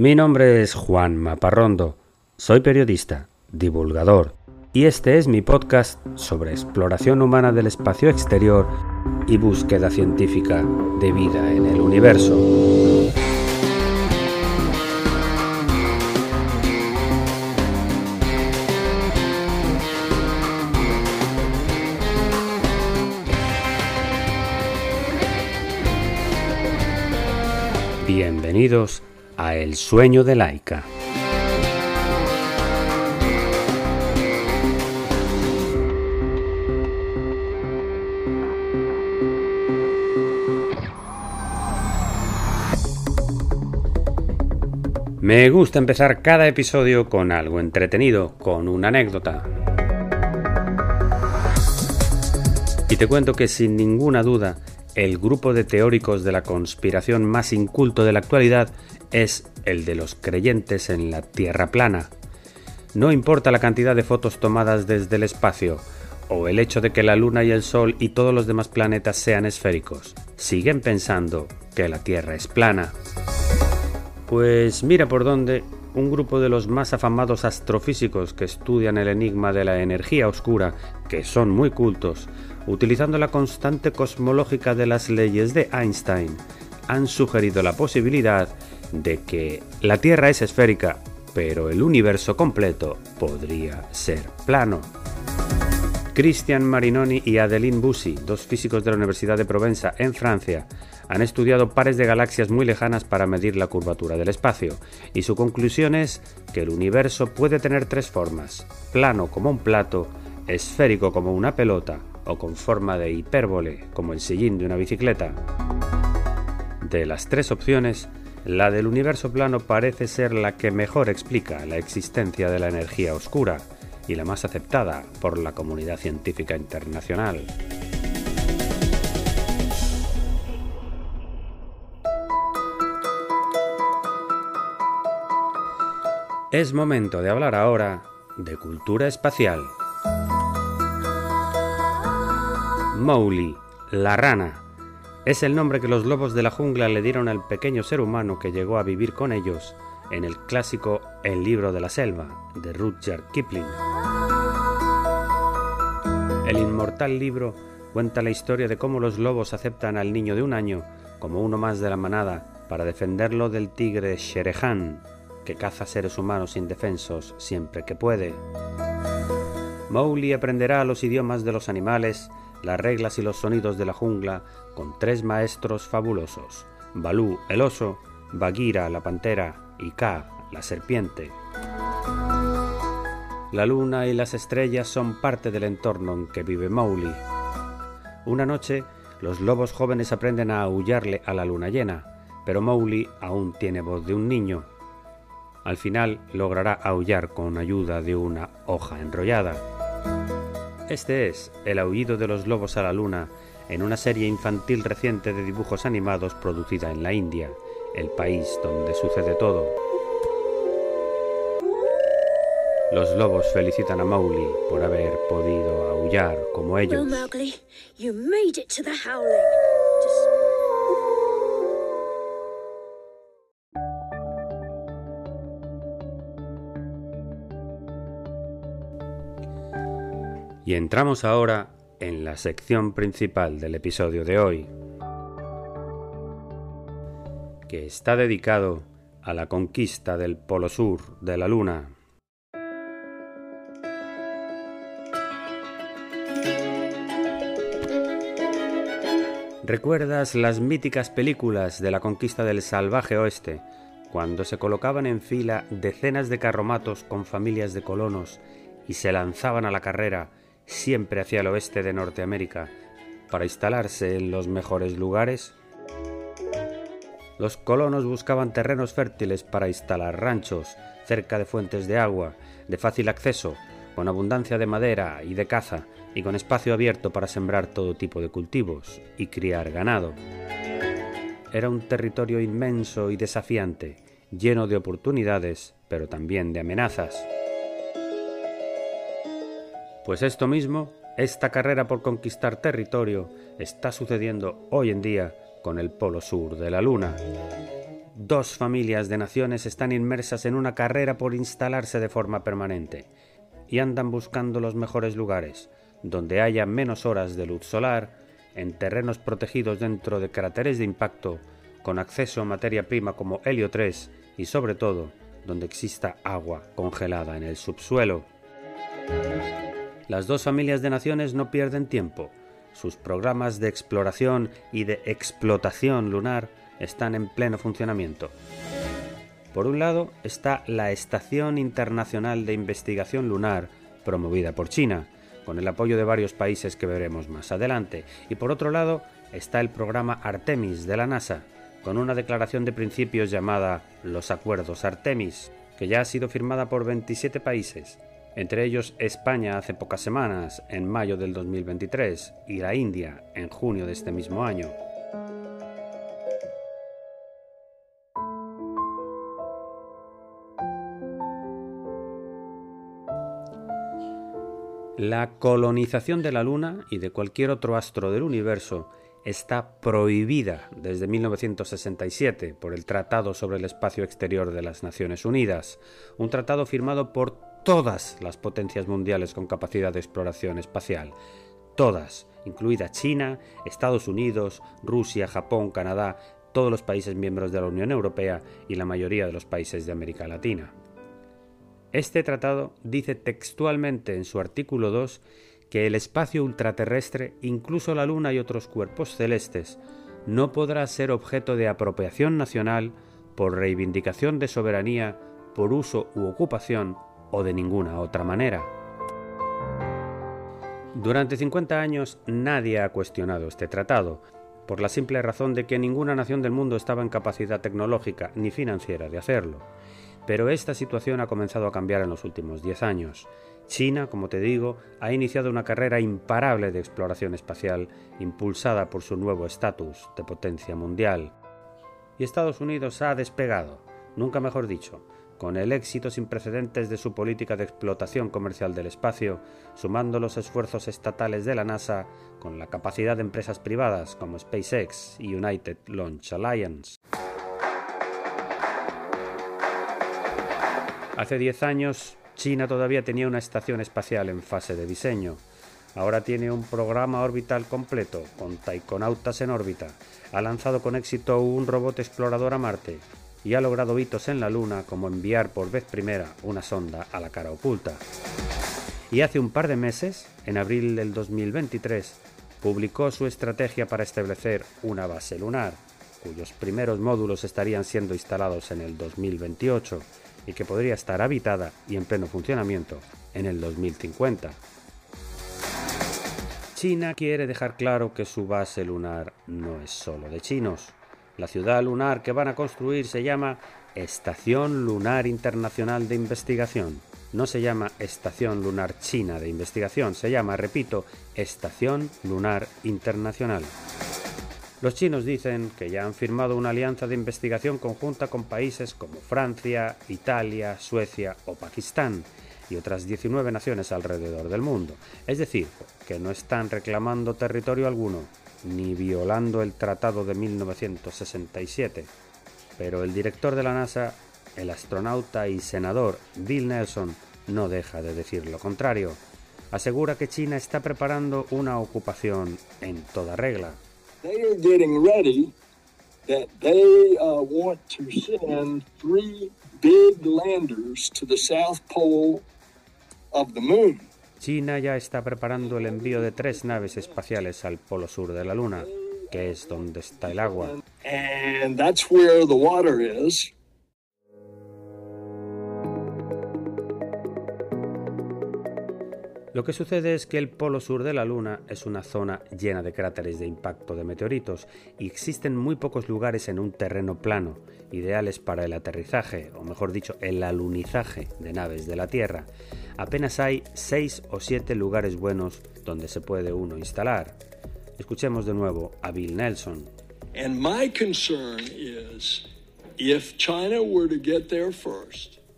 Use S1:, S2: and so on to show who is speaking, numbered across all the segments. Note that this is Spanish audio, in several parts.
S1: Mi nombre es Juan Maparrondo, soy periodista, divulgador, y este es mi podcast sobre exploración humana del espacio exterior y búsqueda científica de vida en el universo. Bienvenidos a El sueño de Laika. Me gusta empezar cada episodio con algo entretenido, con una anécdota. Y te cuento que sin ninguna duda el grupo de teóricos de la conspiración más inculto de la actualidad es el de los creyentes en la Tierra plana. No importa la cantidad de fotos tomadas desde el espacio, o el hecho de que la Luna y el Sol y todos los demás planetas sean esféricos, siguen pensando que la Tierra es plana. Pues mira por dónde un grupo de los más afamados astrofísicos que estudian el enigma de la energía oscura, que son muy cultos, utilizando la constante cosmológica de las leyes de Einstein, han sugerido la posibilidad de que la Tierra es esférica, pero el universo completo podría ser plano. Christian Marinoni y Adeline Bussy, dos físicos de la Universidad de Provenza en Francia, han estudiado pares de galaxias muy lejanas para medir la curvatura del espacio, y su conclusión es que el universo puede tener tres formas, plano como un plato, esférico como una pelota o con forma de hipérbole, como el sillín de una bicicleta. De las tres opciones, la del universo plano parece ser la que mejor explica la existencia de la energía oscura y la más aceptada por la comunidad científica internacional. Es momento de hablar ahora de cultura espacial. Mowgli, la rana, es el nombre que los lobos de la jungla le dieron al pequeño ser humano que llegó a vivir con ellos en el clásico El libro de la selva de Rudyard Kipling. El inmortal libro cuenta la historia de cómo los lobos aceptan al niño de un año como uno más de la manada para defenderlo del tigre Sherehan, que caza seres humanos indefensos siempre que puede. Mowgli aprenderá los idiomas de los animales las reglas y los sonidos de la jungla con tres maestros fabulosos, Balú el oso, Bagheera la pantera y Ka la serpiente. La luna y las estrellas son parte del entorno en que vive Mowgli. Una noche, los lobos jóvenes aprenden a aullarle a la luna llena, pero Mowgli aún tiene voz de un niño. Al final logrará aullar con ayuda de una hoja enrollada. Este es El aullido de los lobos a la luna, en una serie infantil reciente de dibujos animados producida en la India, el país donde sucede todo. Los lobos felicitan a Mowgli por haber podido aullar como ellos. Y entramos ahora en la sección principal del episodio de hoy, que está dedicado a la conquista del Polo Sur de la Luna. ¿Recuerdas las míticas películas de la conquista del salvaje oeste, cuando se colocaban en fila decenas de carromatos con familias de colonos y se lanzaban a la carrera siempre hacia el oeste de Norteamérica, para instalarse en los mejores lugares? Los colonos buscaban terrenos fértiles para instalar ranchos cerca de fuentes de agua, de fácil acceso, con abundancia de madera y de caza, y con espacio abierto para sembrar todo tipo de cultivos y criar ganado. Era un territorio inmenso y desafiante, lleno de oportunidades, pero también de amenazas. Pues esto mismo, esta carrera por conquistar territorio, está sucediendo hoy en día con el polo sur de la Luna. dos familias de naciones están inmersas en una carrera por instalarse de forma permanente y andan buscando los mejores lugares, donde haya menos horas de luz solar, en terrenos protegidos dentro de cráteres de impacto, con acceso a materia prima como helio 3 y sobre todo donde exista agua congelada en el subsuelo. Las dos familias de naciones no pierden tiempo. Sus programas de exploración y de explotación lunar están en pleno funcionamiento. Por un lado está la Estación Internacional de Investigación Lunar, promovida por China, con el apoyo de varios países que veremos más adelante, y por otro lado está el programa Artemis de la NASA, con una declaración de principios llamada Los Acuerdos Artemis, que ya ha sido firmada por 27 países, entre ellos España hace pocas semanas, en mayo del 2023, y la India en junio de este mismo año. La colonización de la Luna y de cualquier otro astro del universo está prohibida desde 1967 por el Tratado sobre el Espacio Exterior de las Naciones Unidas, un tratado firmado por todas las potencias mundiales con capacidad de exploración espacial, todas, incluida China, Estados Unidos, Rusia, Japón, Canadá, todos los países miembros de la Unión Europea y la mayoría de los países de América Latina. Este tratado dice textualmente en su artículo 2 que el espacio ultraterrestre, incluso la Luna y otros cuerpos celestes, no podrá ser objeto de apropiación nacional por reivindicación de soberanía, por uso u ocupación o de ninguna otra manera. Durante 50 años nadie ha cuestionado este tratado, por la simple razón de que ninguna nación del mundo estaba en capacidad tecnológica ni financiera de hacerlo. Pero esta situación ha comenzado a cambiar en los últimos 10 años. China, como te digo, ha iniciado una carrera imparable de exploración espacial impulsada por su nuevo estatus de potencia mundial. Y Estados Unidos ha despegado, nunca mejor dicho, con el éxito sin precedentes de su política de explotación comercial del espacio, sumando los esfuerzos estatales de la NASA con la capacidad de empresas privadas como SpaceX y United Launch Alliance. Hace 10 años, China todavía tenía una estación espacial en fase de diseño. Ahora tiene un programa orbital completo, con taikonautas en órbita. Ha lanzado con éxito un robot explorador a Marte y ha logrado hitos en la Luna como enviar por vez primera una sonda a la cara oculta. Y hace un par de meses, en abril del 2023, publicó su estrategia para establecer una base lunar, cuyos primeros módulos estarían siendo instalados en el 2028 y que podría estar habitada y en pleno funcionamiento en el 2050. China quiere dejar claro que su base lunar no es solo de chinos. La ciudad lunar que van a construir se llama Estación Lunar Internacional de Investigación. No se llama Estación Lunar China de Investigación, se llama, repito, Estación Lunar Internacional. Los chinos dicen que ya han firmado una alianza de investigación conjunta con países como Francia, Italia, Suecia o Pakistán y otras 19 naciones alrededor del mundo. Es decir, que no están reclamando territorio alguno, ni violando el Tratado de 1967. Pero el director de la NASA, el astronauta y senador Bill Nelson, no deja de decir lo contrario. Asegura que China está preparando una ocupación en toda regla they are getting ready that they uh, want to send three big landers to the south pole of the moon. China ya está preparando el envío de tres naves espaciales al polo sur de la Luna, que es donde está el agua. Lo que sucede es que el polo sur de la Luna es una zona llena de cráteres de impacto de meteoritos y existen muy pocos lugares en un terreno plano, ideales para el aterrizaje, o mejor dicho, el alunizaje de naves de la Tierra. Apenas hay 6 o 7 lugares buenos donde se puede uno instalar. Escuchemos de nuevo a Bill Nelson.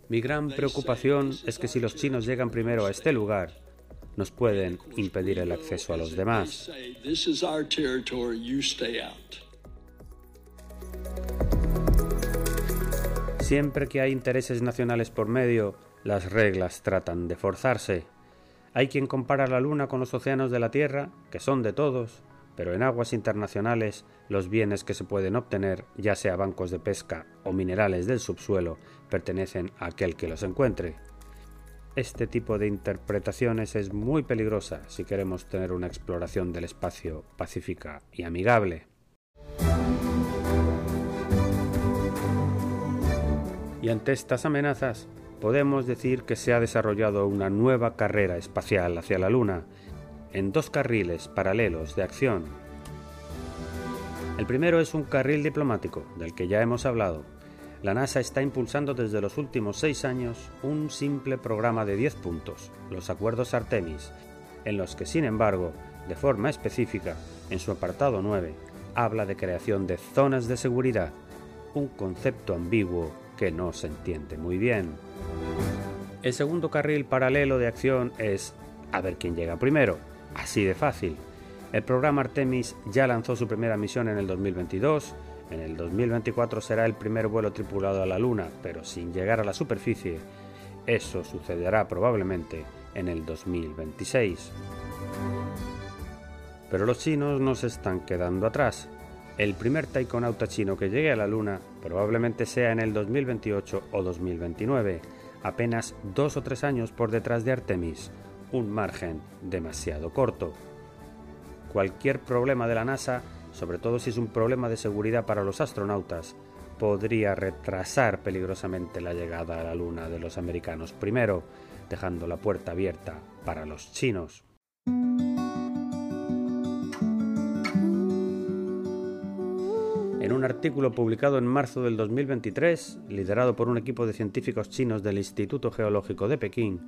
S1: Mi gran preocupación es que si los chinos llegan primero a este lugar, nos pueden impedir el acceso a los demás. Siempre que hay intereses nacionales por medio, las reglas tratan de forzarse. Hay quien compara la Luna con los océanos de la Tierra, que son de todos, pero en aguas internacionales los bienes que se pueden obtener, ya sea bancos de pesca o minerales del subsuelo, pertenecen a aquel que los encuentre. Este tipo de interpretaciones es muy peligrosa si queremos tener una exploración del espacio pacífica y amigable. Y ante estas amenazas, podemos decir que se ha desarrollado una nueva carrera espacial hacia la Luna, en dos carriles paralelos de acción. El primero es un carril diplomático, del que ya hemos hablado. La NASA está impulsando desde los últimos seis años un simple programa de 10 puntos, los Acuerdos Artemis, en los que, sin embargo, de forma específica, en su apartado 9, habla de creación de zonas de seguridad, un concepto ambiguo que no se entiende muy bien. El segundo carril paralelo de acción es a ver quién llega primero, así de fácil. El programa Artemis ya lanzó su primera misión en el 2022, en el 2024 será el primer vuelo tripulado a la Luna, pero sin llegar a la superficie. Eso sucederá probablemente en el 2026. Pero los chinos no se están quedando atrás. El primer taikonauta chino que llegue a la Luna probablemente sea en el 2028 o 2029, apenas dos o tres años por detrás de Artemis, un margen demasiado corto. Cualquier problema de la NASA, sobre todo si es un problema de seguridad para los astronautas, podría retrasar peligrosamente la llegada a la Luna de los americanos primero, dejando la puerta abierta para los chinos. En un artículo publicado en marzo del 2023, liderado por un equipo de científicos chinos del Instituto Geológico de Pekín,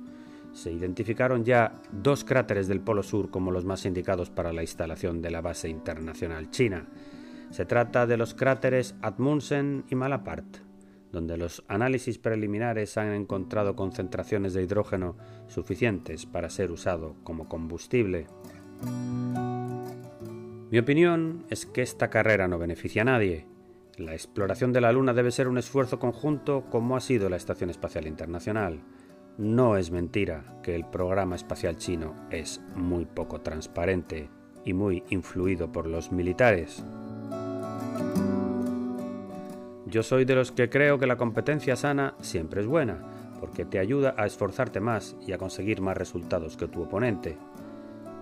S1: se identificaron ya dos cráteres del Polo Sur como los más indicados para la instalación de la base internacional china. Se trata de los cráteres Atmundsen y Malapart, donde los análisis preliminares han encontrado concentraciones de hidrógeno suficientes para ser usado como combustible. Mi opinión es que esta carrera no beneficia a nadie. La exploración de la Luna debe ser un esfuerzo conjunto como ha sido la Estación Espacial Internacional. No es mentira que el programa espacial chino es muy poco transparente y muy influido por los militares. Yo soy de los que creo que la competencia sana siempre es buena, porque te ayuda a esforzarte más y a conseguir más resultados que tu oponente.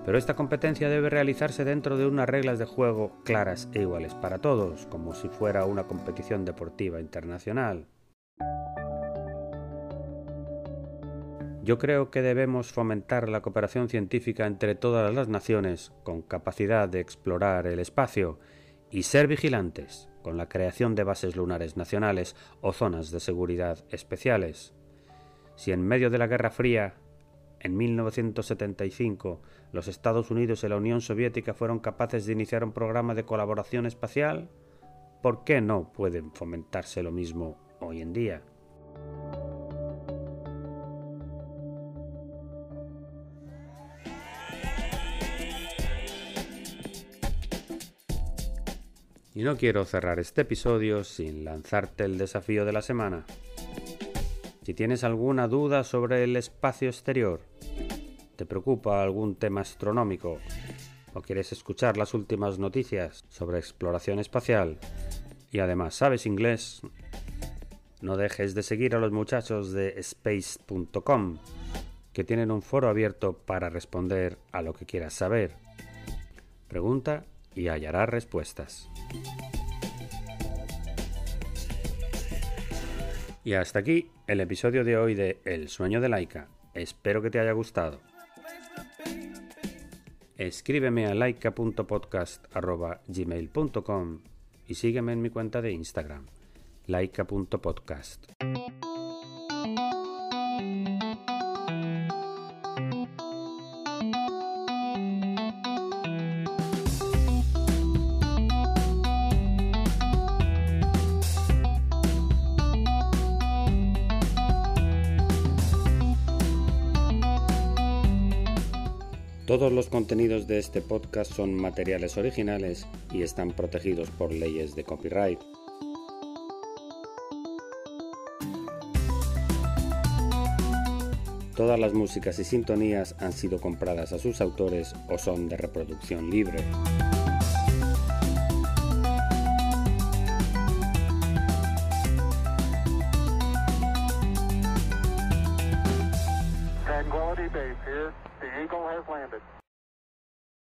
S1: Pero esta competencia debe realizarse dentro de unas reglas de juego claras e iguales para todos, como si fuera una competición deportiva internacional. Yo creo que debemos fomentar la cooperación científica entre todas las naciones con capacidad de explorar el espacio y ser vigilantes con la creación de bases lunares nacionales o zonas de seguridad especiales. Si en medio de la Guerra Fría en 1975, los Estados Unidos y la Unión Soviética fueron capaces de iniciar un programa de colaboración espacial. ¿Por qué no pueden fomentarse lo mismo hoy en día? No quiero cerrar este episodio sin lanzarte el desafío de la semana. Si tienes alguna duda sobre el espacio exterior, te preocupa algún tema astronómico o quieres escuchar las últimas noticias sobre exploración espacial y además sabes inglés, no dejes de seguir a los muchachos de space.com que tienen un foro abierto para responder a lo que quieras saber. Pregunta y hallarás respuestas. Y hasta aquí el episodio de hoy de El sueño de Laika. Espero que te haya gustado. Escríbeme a laika.podcast.gmail.com y sígueme en mi cuenta de Instagram, laika.podcast. Todos los contenidos de este podcast son materiales originales y están protegidos por leyes de copyright. Todas las músicas y sintonías han sido compradas a sus autores o son de reproducción libre.